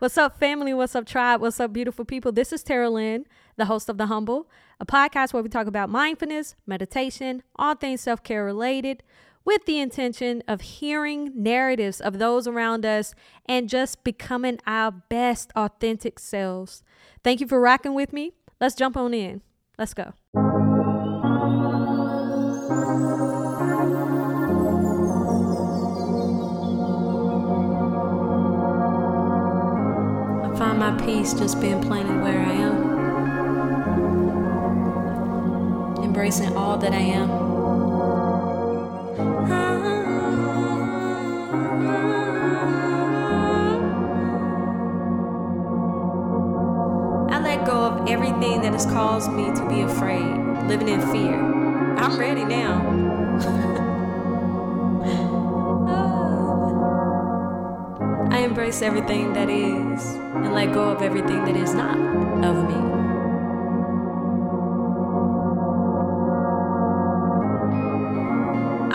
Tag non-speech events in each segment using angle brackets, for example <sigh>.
What's up, family? What's up, tribe? What's up, beautiful people? This is Terrilyn, the host of The Humble, a podcast where we talk about mindfulness, meditation, all things self care related, with the intention of hearing narratives of those around us and just becoming our best authentic selves. Thank you for rocking with me. Let's jump on in. Let's go. Peace just being planted where I am, embracing all that I am. I let go of everything that has caused me to be afraid, living in fear. I'm ready now. <laughs> I embrace everything that is and let go of everything that is not of me.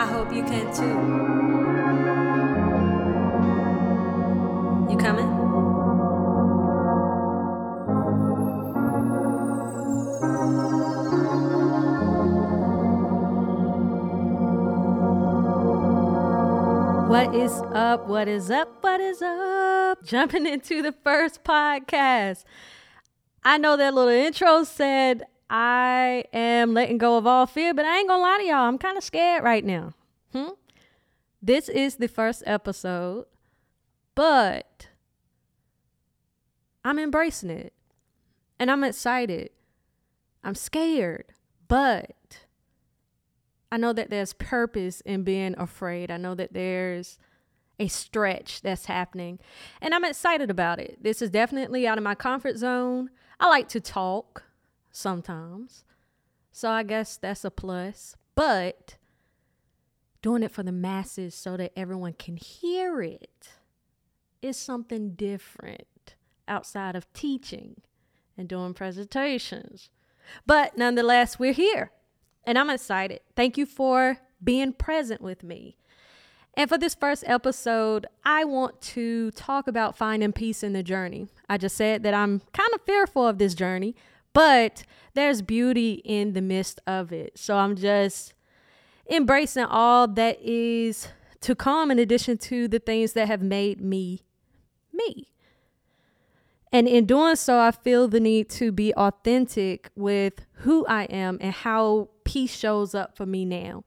I hope you can too. You coming? What is up? What is up? Is up? Jumping into the first podcast. I know that little intro said I am letting go of all fear, but I ain't gonna lie to y'all. I'm kind of scared right now. Hmm? This is the first episode, but I'm embracing it and I'm excited. I'm scared, but I know that there's purpose in being afraid. I know that there's a stretch that's happening, and I'm excited about it. This is definitely out of my comfort zone. I like to talk sometimes, so I guess that's a plus, but doing it for the masses so that everyone can hear it is something different outside of teaching and doing presentations. But nonetheless, we're here and I'm excited. Thank you for being present with me. And for this first episode, I want to talk about finding peace in the journey. I just said that I'm kind of fearful of this journey, but there's beauty in the midst of it. So I'm just embracing all that is to come in addition to the things that have made me me. And in doing so, I feel the need to be authentic with who I am and how peace shows up for me now.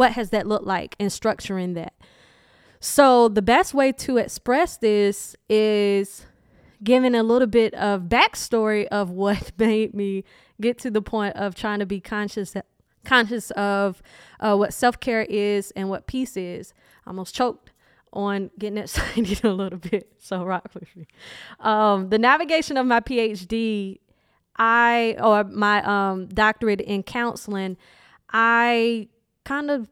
What has that looked like and structuring that? So, the best way to express this is giving a little bit of backstory of what <laughs> made me get to the point of trying to be conscious conscious of uh, what self-care is and what peace is. I almost choked on getting excited <laughs> a little bit. So rock with me. Um, the navigation of my PhD, I or my um, doctorate in counseling, I kind of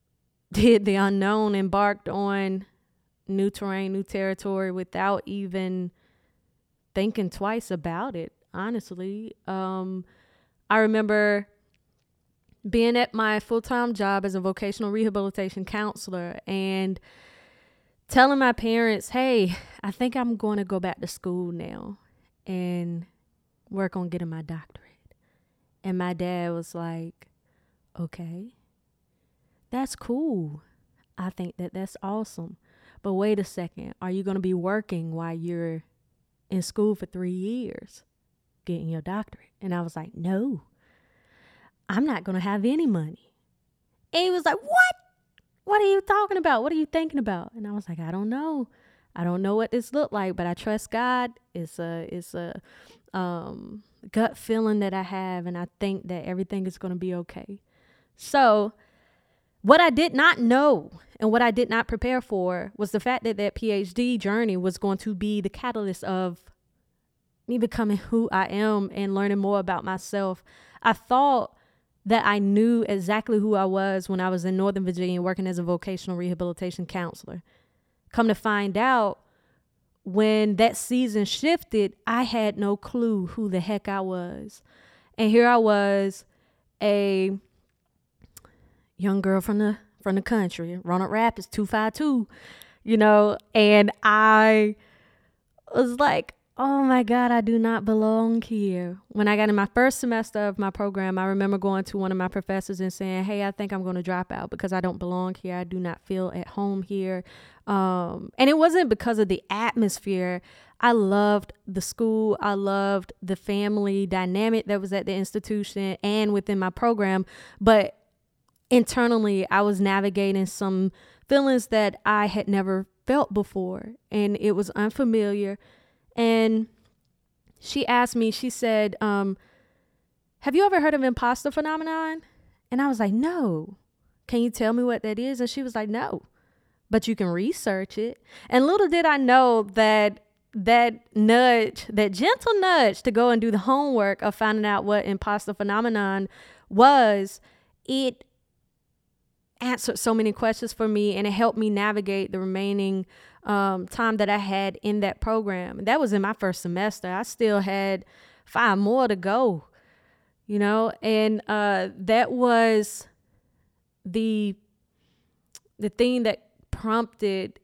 <laughs> did the unknown, embarked on new terrain, new territory without even thinking twice about it. Honestly, um, I remember being at my full time job as a vocational rehabilitation counselor and telling my parents, hey, I think I'm going to go back to school now and work on getting my doctorate. And my dad was like, okay, that's cool. I think that that's awesome. But wait a second, are you going to be working while you're in school for three years getting your doctorate? And I was like, no, I'm not going to have any money. And he was like, what? What are you talking about? What are you thinking about? And I was like, I don't know. I don't know what this looked like, but I trust God. It's a it's a um, gut feeling that I have, and I think that everything is going to be okay. So, what I did not know and what I did not prepare for was the fact that that PhD journey was going to be the catalyst of me becoming who I am and learning more about myself. I thought that I knew exactly who I was when I was in Northern Virginia working as a vocational rehabilitation counselor. Come to find out, when that season shifted, I had no clue who the heck I was. And here I was, a young girl from the from the country, Roanoke Rapids 252, you know, and I was like, oh my God, I do not belong here. When I got in my first semester of my program, I remember going to one of my professors and saying, hey, I think I'm going to drop out because I don't belong here. I do not feel at home here. Um, and it wasn't because of the atmosphere. I loved the school. I loved the family dynamic that was at the institution and within my program. But internally, I was navigating some feelings that I had never felt before, and it was unfamiliar. And she asked me, she said, um, Have you ever heard of imposter phenomenon? And I was like, No. Can you tell me what that is? And she was like, No, but you can research it. And little did I know that that nudge, that gentle nudge to go and do the homework of finding out what imposter phenomenon was, it answered so many questions for me and it helped me navigate the remaining um, time that I had in that program. That was in my first semester. I still had five more to go, you know, and uh, that was the the thing that prompted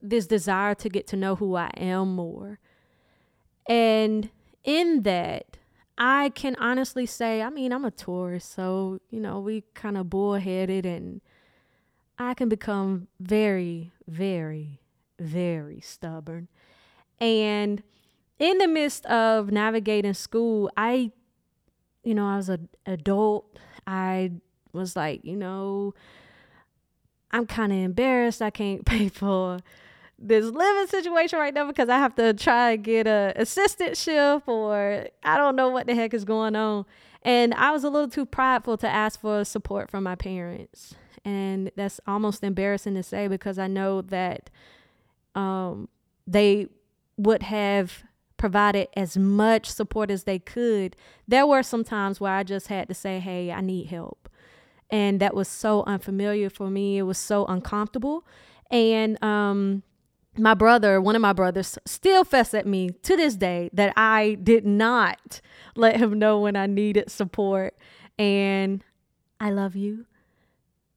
this desire to get to know who I am more. And in that, I can honestly say, I mean, I'm a Taurus, so, you know, we kind of bullheaded and I can become very, very, very stubborn. And in the midst of navigating school, I, you know, I was an adult. I was like, you know, I'm kind of embarrassed. I can't <laughs> pay for this living situation right now because I have to try and get a assistantship or I don't know what the heck is going on. And I was a little too prideful to ask for support from my parents. And that's almost embarrassing to say because I know that um, they would have provided as much support as they could. There were some times where I just had to say, hey, I need help. And that was so unfamiliar for me. It was so uncomfortable. And um, my brother, one of my brothers, still fuss at me to this day that I did not let him know when I needed support. And I love you.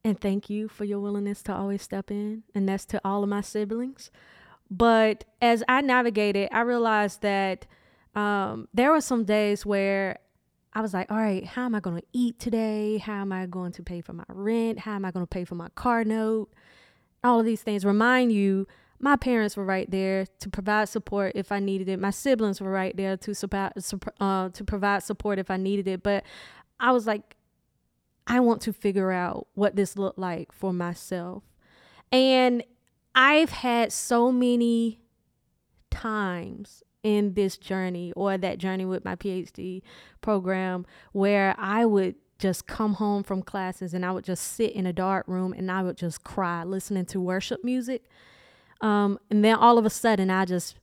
And thank you for your willingness to always step in. And that's to all of my siblings. But as I navigated, I realized that um, there were some days where I was like, all right, how am I going to eat today? How am I going to pay for my rent? How am I going to pay for my car note? All of these things remind you my parents were right there to provide support if I needed it. My siblings were right there to support, uh, to provide support if I needed it. But I was like, I want to figure out what this looked like for myself. And I've had so many times in this journey or that journey with my PhD program where I would just come home from classes and I would just sit in a dark room and I would just cry listening to worship music um, and then all of a sudden, I just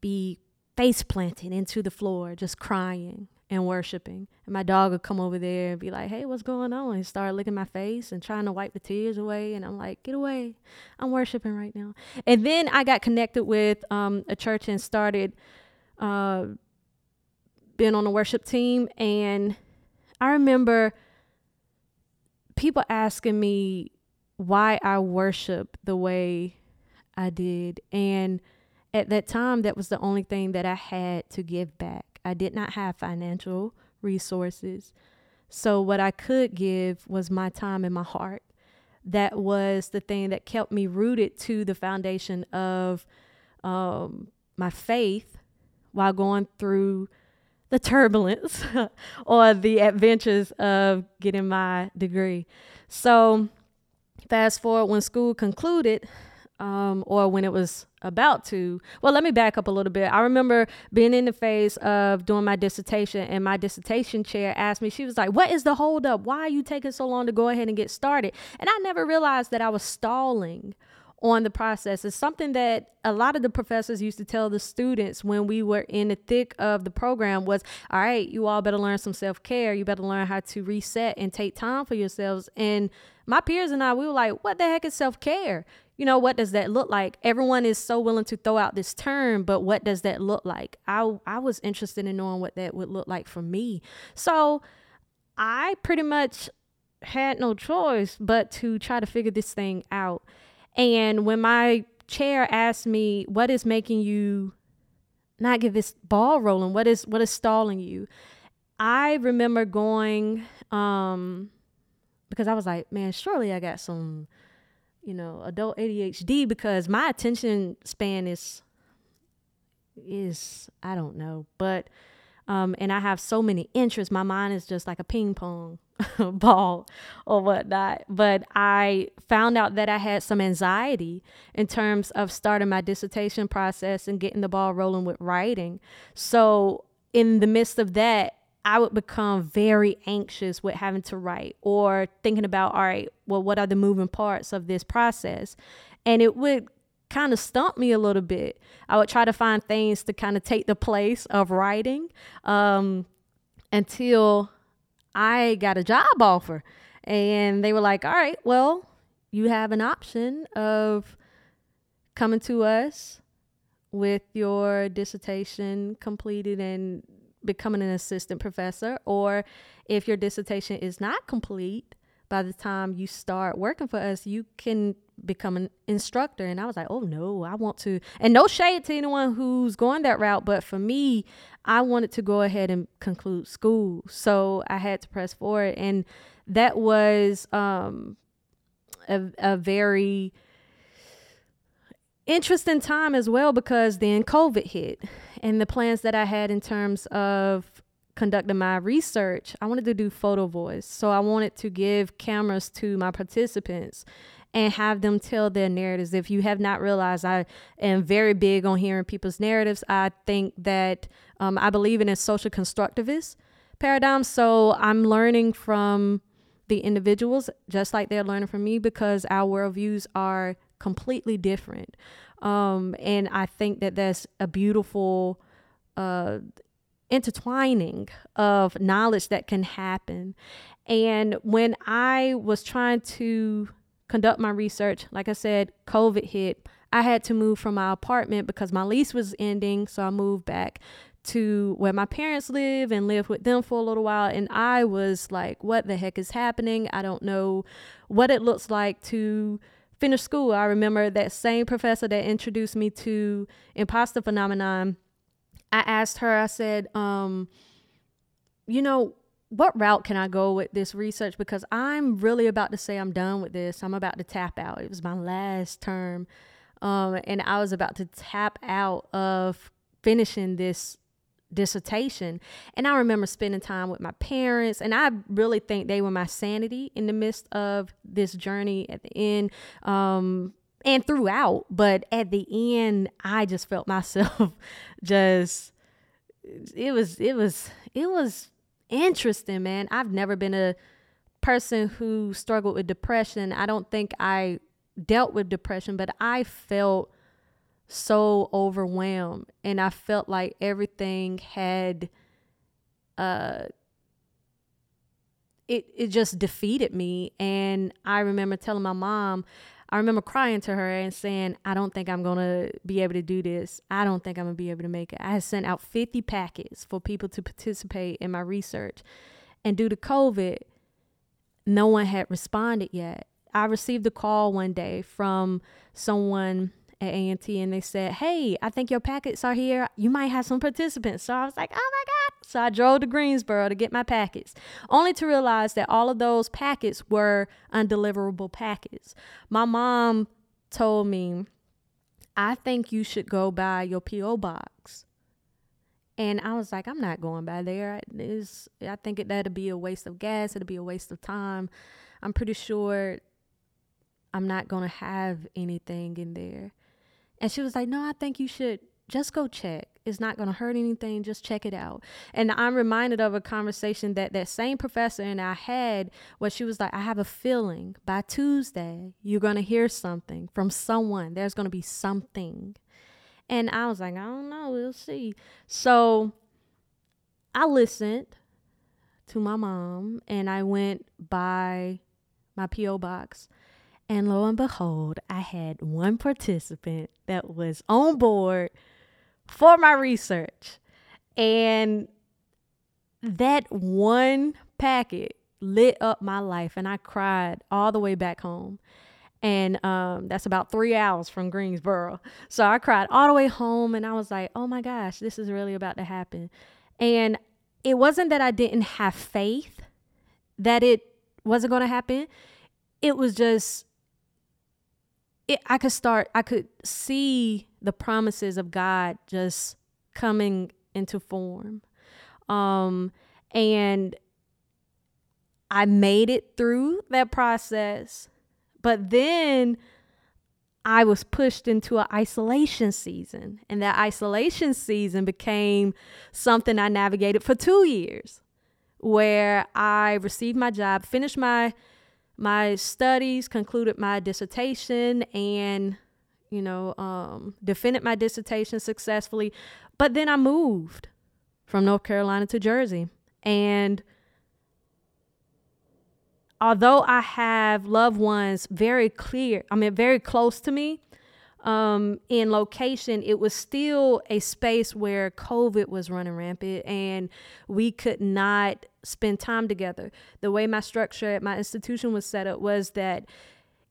be face planted into the floor, just crying and worshiping. And my dog would come over there and be like, hey, what's going on? And start licking my face and trying to wipe the tears away. And I'm like, get away. I'm worshiping right now. And then I got connected with um, a church and started uh, being on the worship team. And I remember people asking me why I worship the way I did. And at that time, that was the only thing that I had to give back. I did not have financial resources. So, what I could give was my time and my heart. That was the thing that kept me rooted to the foundation of um, my faith while going through the turbulence <laughs> or the adventures of getting my degree. So, fast forward when school concluded, um, or when it was about to. Well, let me back up a little bit. I remember being in the phase of doing my dissertation, and my dissertation chair asked me, she was like, What is the holdup? Why are you taking so long to go ahead and get started? And I never realized that I was stalling on the process. It's something that a lot of the professors used to tell the students when we were in the thick of the program was, all right, you all better learn some self-care. You better learn how to reset and take time for yourselves. And my peers and I, we were like, what the heck is self-care? You know, what does that look like? Everyone is so willing to throw out this term, but what does that look like? I I was interested in knowing what that would look like for me. So I pretty much had no choice but to try to figure this thing out. And when my chair asked me, "What is making you not get this ball rolling? What is what is stalling you?" I remember going um, because I was like, "Man, surely I got some, you know, adult ADHD because my attention span is is I don't know, but." Um, and I have so many interests. My mind is just like a ping pong <laughs> ball or whatnot. But I found out that I had some anxiety in terms of starting my dissertation process and getting the ball rolling with writing. So, in the midst of that, I would become very anxious with having to write or thinking about, all right, well, what are the moving parts of this process? And it would kind of stump me a little bit. I would try to find things to kind of take the place of writing um, until I got a job offer. And they were like, all right, well, you have an option of coming to us with your dissertation completed and becoming an assistant professor, or if your dissertation is not complete by the time you start working for us, you can become an instructor. And I was like, oh no, I want to. And no shade to anyone who's going that route, but for me, I wanted to go ahead and conclude school. So I had to press forward. And that was um, a, a very interesting time as well because then COVID hit and the plans that I had in terms of conducting my research, I wanted to do photo voice. So I wanted to give cameras to my participants and have them tell their narratives. If you have not realized, I am very big on hearing people's narratives. I think that um, I believe in a social constructivist paradigm. So I'm learning from the individuals just like they're learning from me because our worldviews are completely different. Um, and I think that that's a beautiful uh, intertwining of knowledge that can happen. And when I was trying to conduct my research. Like I said, COVID hit. I had to move from my apartment because my lease was ending. So I moved back to where my parents live and lived with them for a little while. And I was like, what the heck is happening? I don't know what it looks like to finish school. I remember that same professor that introduced me to imposter phenomenon. I asked her, I said, um, you know, what route can I go with this research? Because I'm really about to say I'm done with this. I'm about to tap out. It was my last term. Um, and I was about to tap out of finishing this dissertation. And I remember spending time with my parents, and I really think they were my sanity in the midst of this journey at the end. Um, and throughout, but at the end, I just felt <laughs> myself just it was it was it was interesting, man. I've never been a person who struggled with depression. I don't think I dealt with depression, but I felt so overwhelmed and I felt like everything had uh it it just defeated me and I remember telling my mom I remember crying to her and saying, I don't think I'm going to be able to do this. I don't think I'm going to be able to make it. I had sent out 50 packets for people to participate in my research. And due to COVID, no one had responded yet. I received a call one day from someone at A&T and they said, "Hey, I think your packets are here. You might have some participants." So I was like, "Oh my god." So I drove to Greensboro to get my packets, only to realize that all of those packets were undeliverable packets. My mom told me, "I think you should go by your PO box." And I was like, I'm not going by there. It's, I think it, that'd be a waste of gas. It'd be a waste of time. I'm pretty sure I'm not going to have anything in there. And she was like, No, I think you should just go check. It's not going to hurt anything. Just check it out. And I'm reminded of a conversation that that same professor and I had where she was like, I have a feeling by Tuesday, you're going to hear something from someone. There's going to be something. And I was like, I don't know. We'll see. So I listened to my mom and I went by my P.O. box and lo and behold, I had one participant that was on board for my research. And that one packet lit up my life, and I cried all the way back home. And um, that's about three hours from Greensboro. So I cried all the way home and I was like, oh my gosh, this is really about to happen. And it wasn't that I didn't have faith that it wasn't going to happen. It was just, it, I could start, I could see the promises of God just coming into form. Um, and I made it through that process. But then I was pushed into an isolation season. And that isolation season became something I navigated for two years, where I received my job, finished my my studies, concluded my dissertation, and you know, um, defended my dissertation successfully. But then I moved from North Carolina to Jersey. And although I have loved ones very clear, I mean, very close to me um, in location, it was still a space where COVID was running rampant and we could not spend time together. The way my structure at my institution was set up was that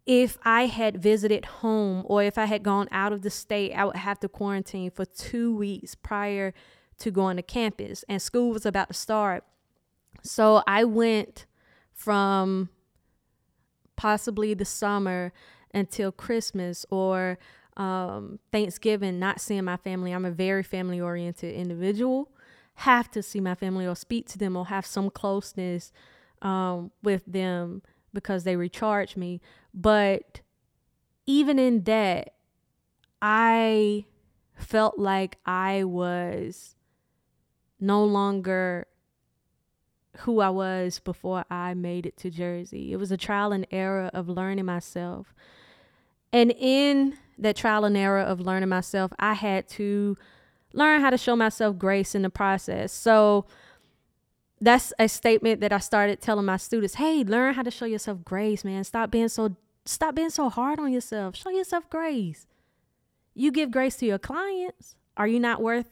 if I had visited home or if I had gone out of the state, I would have to quarantine for two weeks prior to going to campus. And school was about to start. So I went from possibly the summer until Christmas or um, Thanksgiving, not seeing my family. I'm a very family oriented individual. Have to see my family or speak to them or have some closeness um, with them because they recharge me. But even in that, I felt like I was no longer who I was before I made it to Jersey. It was a trial and error of learning myself. And in that trial and error of learning myself, I had to learn how to show myself grace in the process. So that's a statement that I started telling my students, "Hey, learn how to show yourself grace, man. Stop being so stop being so hard on yourself. Show yourself grace. You give grace to your clients. Are you not worth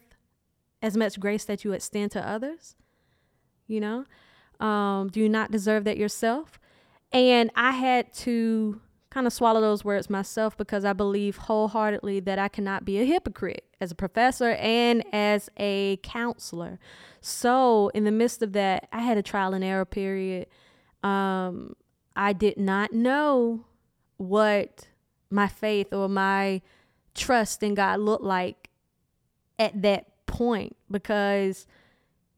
as much grace that you extend to others? You know, um, do you not deserve that yourself? And I had to kind of swallow those words myself because I believe wholeheartedly that I cannot be a hypocrite as a professor and as a counselor. So, in the midst of that, I had a trial and error period. Um, I did not know what my faith or my trust in God looked like at that point because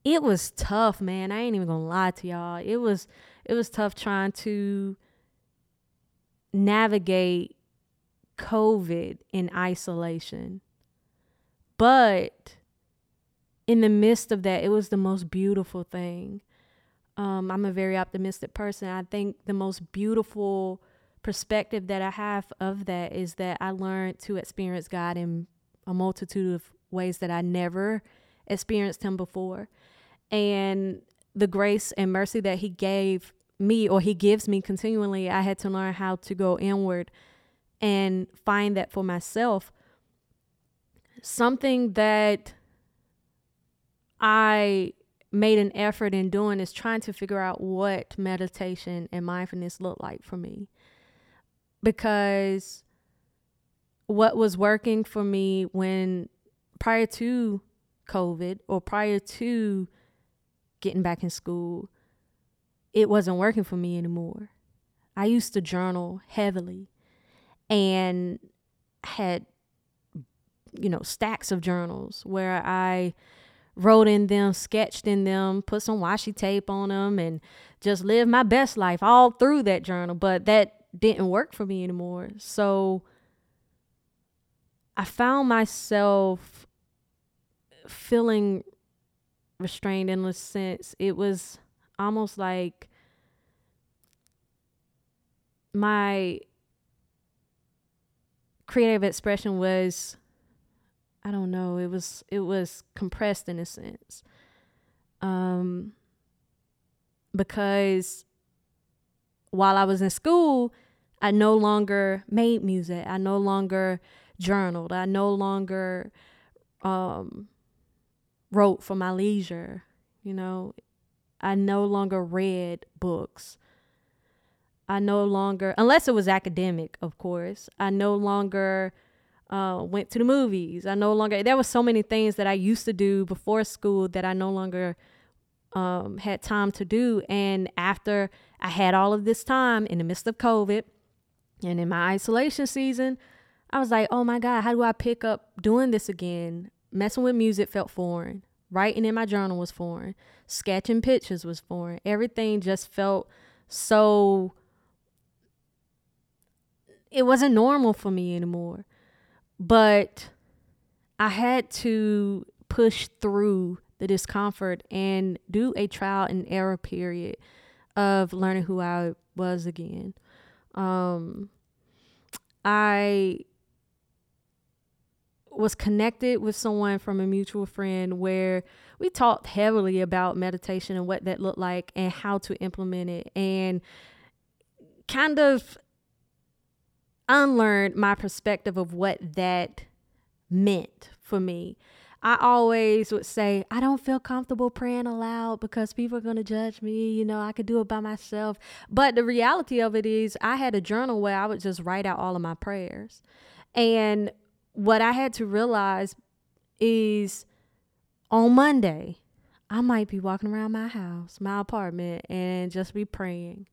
it was tough, man. I ain't even gonna lie to y'all. It was it was tough trying to navigate COVID in isolation. But in the midst of that, it was the most beautiful thing. Um, I'm a very optimistic person. I think the most beautiful perspective that I have of that is that I learned to experience God in a multitude of ways that I never experienced Him before. And the grace and mercy that He gave me or He gives me continually, I had to learn how to go inward and find that for myself. Something that I made an effort in doing is trying to figure out what meditation and mindfulness look like for me because what was working for me when prior to COVID or prior to getting back in school, it wasn't working for me anymore. I used to journal heavily and had, you know, stacks of journals where I wrote in them, sketched in them, put some washi tape on them, and just lived my best life all through that journal. But that didn't work for me anymore. So I found myself feeling restrained in a sense. It was almost like my creative expression was I don't know, it was it was compressed in a sense. Um because while I was in school, I no longer made music. I no longer journaled. I no longer um, wrote for my leisure. You know, I no longer read books. I no longer, unless it was academic, of course, I no longer uh, went to the movies. I no longer, there were so many things that I used to do before school that I no longer um, had time to do. And after I had all of this time in the midst of COVID and in my isolation season, I was like, oh my God, how do I pick up doing this again? Messing with music felt foreign. Writing in my journal was foreign. Sketching pictures was foreign. Everything just felt so it wasn't normal for me anymore. But I had to push through the discomfort and do a trial and error period of learning who I was again. Um, I was connected with someone from a mutual friend where we talked heavily about meditation and what that looked like and how to implement it and kind of unlearned my perspective of what that meant for me. I always would say, I don't feel comfortable praying aloud because people are going to judge me. You know, I could do it by myself. But the reality of it is, I had a journal where I would just write out all of my prayers. And what I had to realize is on Monday, I might be walking around my house, my apartment, and just be praying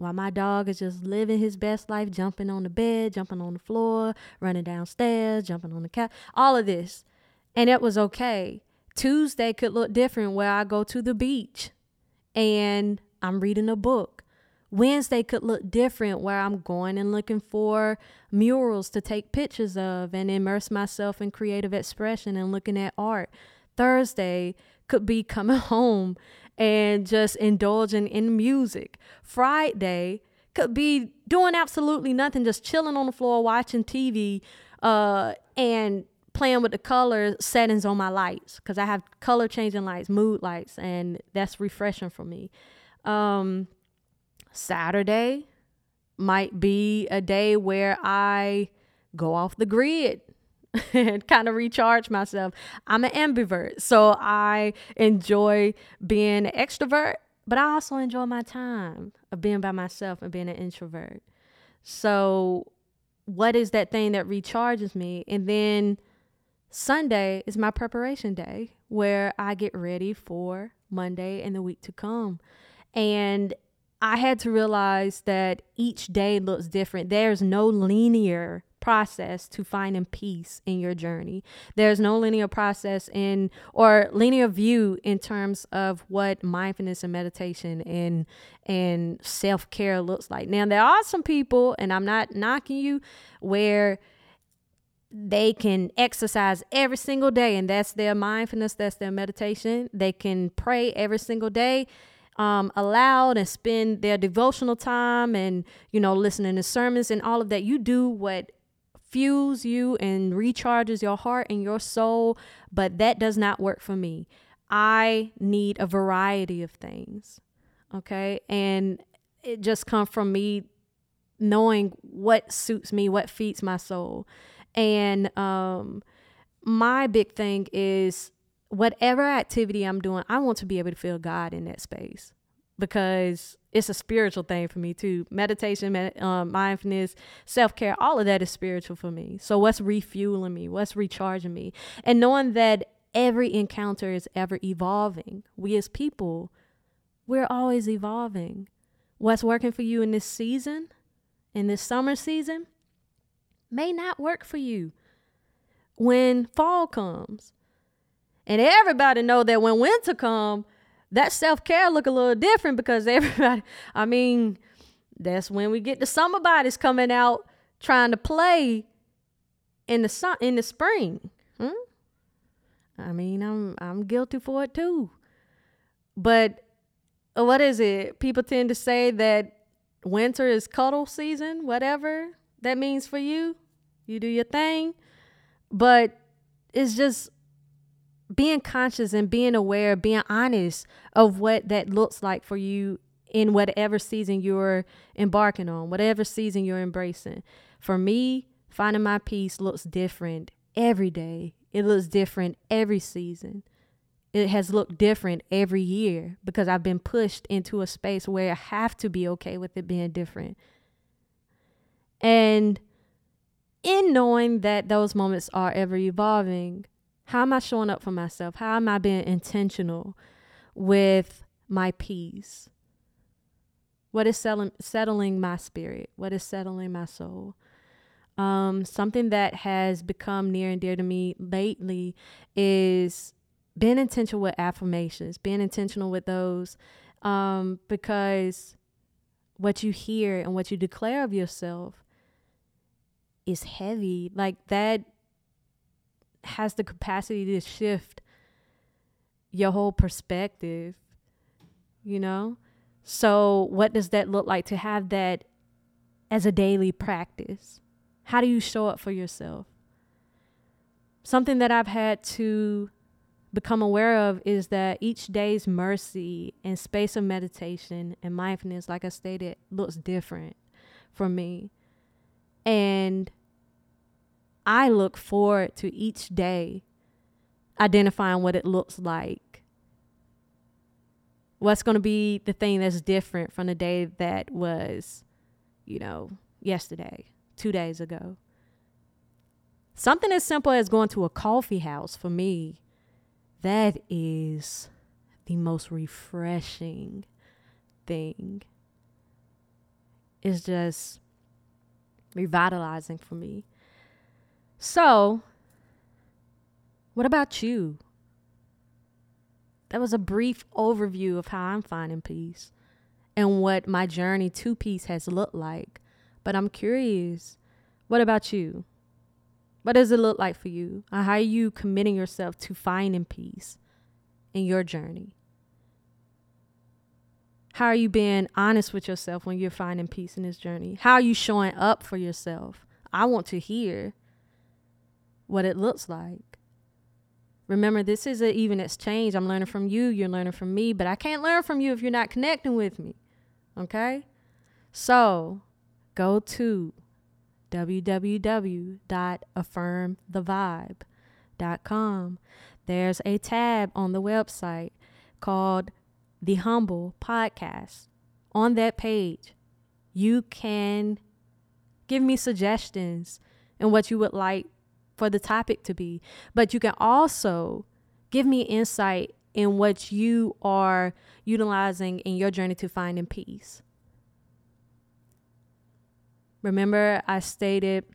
while my dog is just living his best life, jumping on the bed, jumping on the floor, running downstairs, jumping on the couch, all of this. And it was okay. Tuesday could look different where I go to the beach and I'm reading a book. Wednesday could look different where I'm going and looking for murals to take pictures of and immerse myself in creative expression and looking at art. Thursday could be <laughs> coming home and just indulging in music. Friday could be doing absolutely nothing, just chilling on the floor, watching TV, uh, and playing with the color settings on my lights because I have color changing lights, mood lights, and that's refreshing for me. Um, Saturday might be a day where I go off the grid <laughs> and kind of recharge myself. I'm an ambivert, so I enjoy being an extrovert, but I also enjoy my time of being by myself and being an introvert. So, what is that thing that recharges me? And then Sunday is my preparation day where I get ready for Monday and the week to come. And I had to realize that each day looks different. There's no linear process to finding peace in your journey. There's no linear process in or linear view in terms of what mindfulness and meditation and and self-care looks like. Now there are some people and I'm not knocking you where they can exercise every single day and that's their mindfulness, that's their meditation. They can pray every single day um, aloud and spend their devotional time and you know listening to sermons and all of that you do what fuels you and recharges your heart and your soul, but that does not work for me. I need a variety of things. Okay? And it just comes from me knowing what suits me, what feeds my soul. And um my big thing is whatever activity I'm doing, I want to be able to feel God in that space because it's a spiritual thing for me too. Meditation, med- um, mindfulness, self care, all of that is spiritual for me. So, what's refueling me? What's recharging me? And knowing that every encounter is ever evolving. We as people, we're always evolving. What's working for you in this season, in this summer season, may not work for you when fall comes. And everybody know that when winter come, that self care look a little different because <laughs> everybody, I mean, that's when we get the summer bodies coming out trying to play in the sun in the spring. Hmm? I mean, I'm I'm guilty for it too. But uh, what is it? People tend to say that winter is cuddle season, whatever that means for you. You do your thing. But it's just being conscious and being aware, being honest of what that looks like for you in whatever season you're embarking on, whatever season you're embracing. For me, finding my peace looks different every day. It looks different every season. it has looked different every year because I've been pushed into a space where I have to be okay with it being different. And in knowing that those moments are ever evolving, how am I showing up for myself? How am I being intentional with my peace? What is settling, settling my spirit? What is settling my soul? Um, something that has become near and dear to me lately is being intentional with affirmations, being intentional with those, um, because what you hear and what you declare of yourself is heavy. Like that has the capacity to shift your whole perspective, you know? So, what does that look like to have that as a daily practice? How do you show up for yourself? Something that I've had to become aware of is that each day's mercy and space of meditation and mindfulness, like I stated, looks different for me. And I look forward to each day identifying what it looks like. What's going to be the thing that's different from the day that was, you know, yesterday, two days ago. Something as simple as going to a coffee house for me that is the most refreshing thing. It's just revitalizing for me. So, what about you? That was a brief overview of how I'm finding peace and what my journey to peace has looked like. But I'm curious, what about you? What does it look like for you? how are you committing yourself to finding peace in your journey? How are you being honest with yourself when you're finding peace in this journey? How are you showing up for yourself? I want to hear what it looks like. Remember, this is an even exchange. I'm learning from you, you're learning from me, but I can't learn from you if you're not connecting with me. Okay? So go to www.affirmthevibe.com. There's a tab on the website called The Humble Podcast. On that page, you can give me suggestions and what you would like for the topic to be, but you can also give me insight in what you are utilizing in your journey to finding peace. Remember, I stated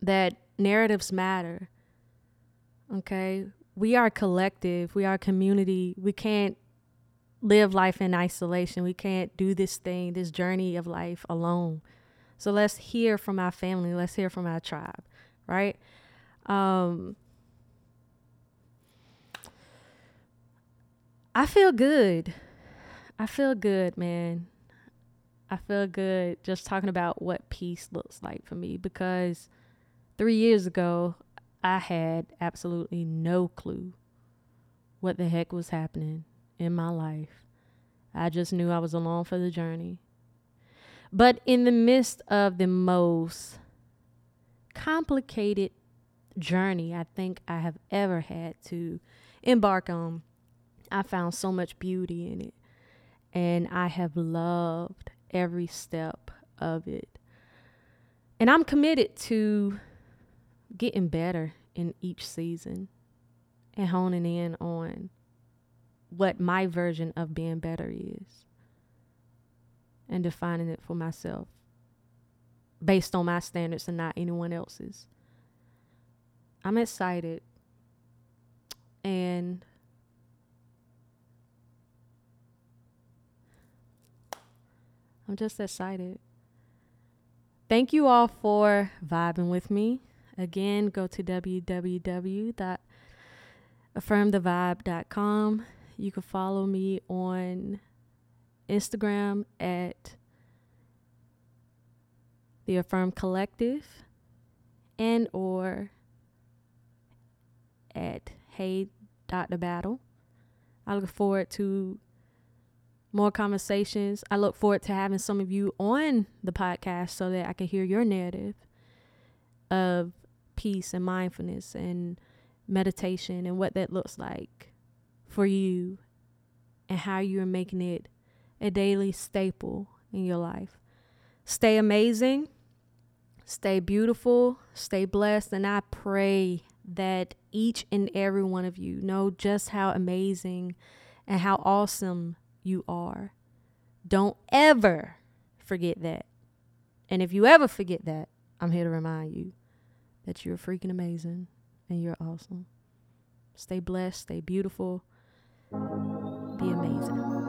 that narratives matter. Okay? We are collective, we are community. We can't live life in isolation. We can't do this thing, this journey of life alone. So let's hear from our family, let's hear from our tribe, right? Um, I feel good. I feel good, man. I feel good just talking about what peace looks like for me because three years ago, I had absolutely no clue what the heck was happening in my life. I just knew I was along for the journey. But in the midst of the most complicated journey I think I have ever had to embark on, I found so much beauty in it. And I have loved every step of it. And I'm committed to getting better in each season and honing in on what my version of being better is and defining it for myself based on my standards and not anyone else's. I'm excited and I'm just excited. Thank you all for vibing with me. Again, go to www.affirmthevibe.com. You can follow me on Instagram at the Affirmed Collective and or at Hey Dr. Battle. I look forward to more conversations. I look forward to having some of you on the podcast so that I can hear your narrative of peace and mindfulness and meditation and what that looks like for you and how you're making it a daily staple in your life. Stay amazing, stay beautiful, stay blessed, and I pray that each and every one of you know just how amazing and how awesome you are. Don't ever forget that. And if you ever forget that, I'm here to remind you that you're freaking amazing and you're awesome. Stay blessed, stay beautiful, be amazing.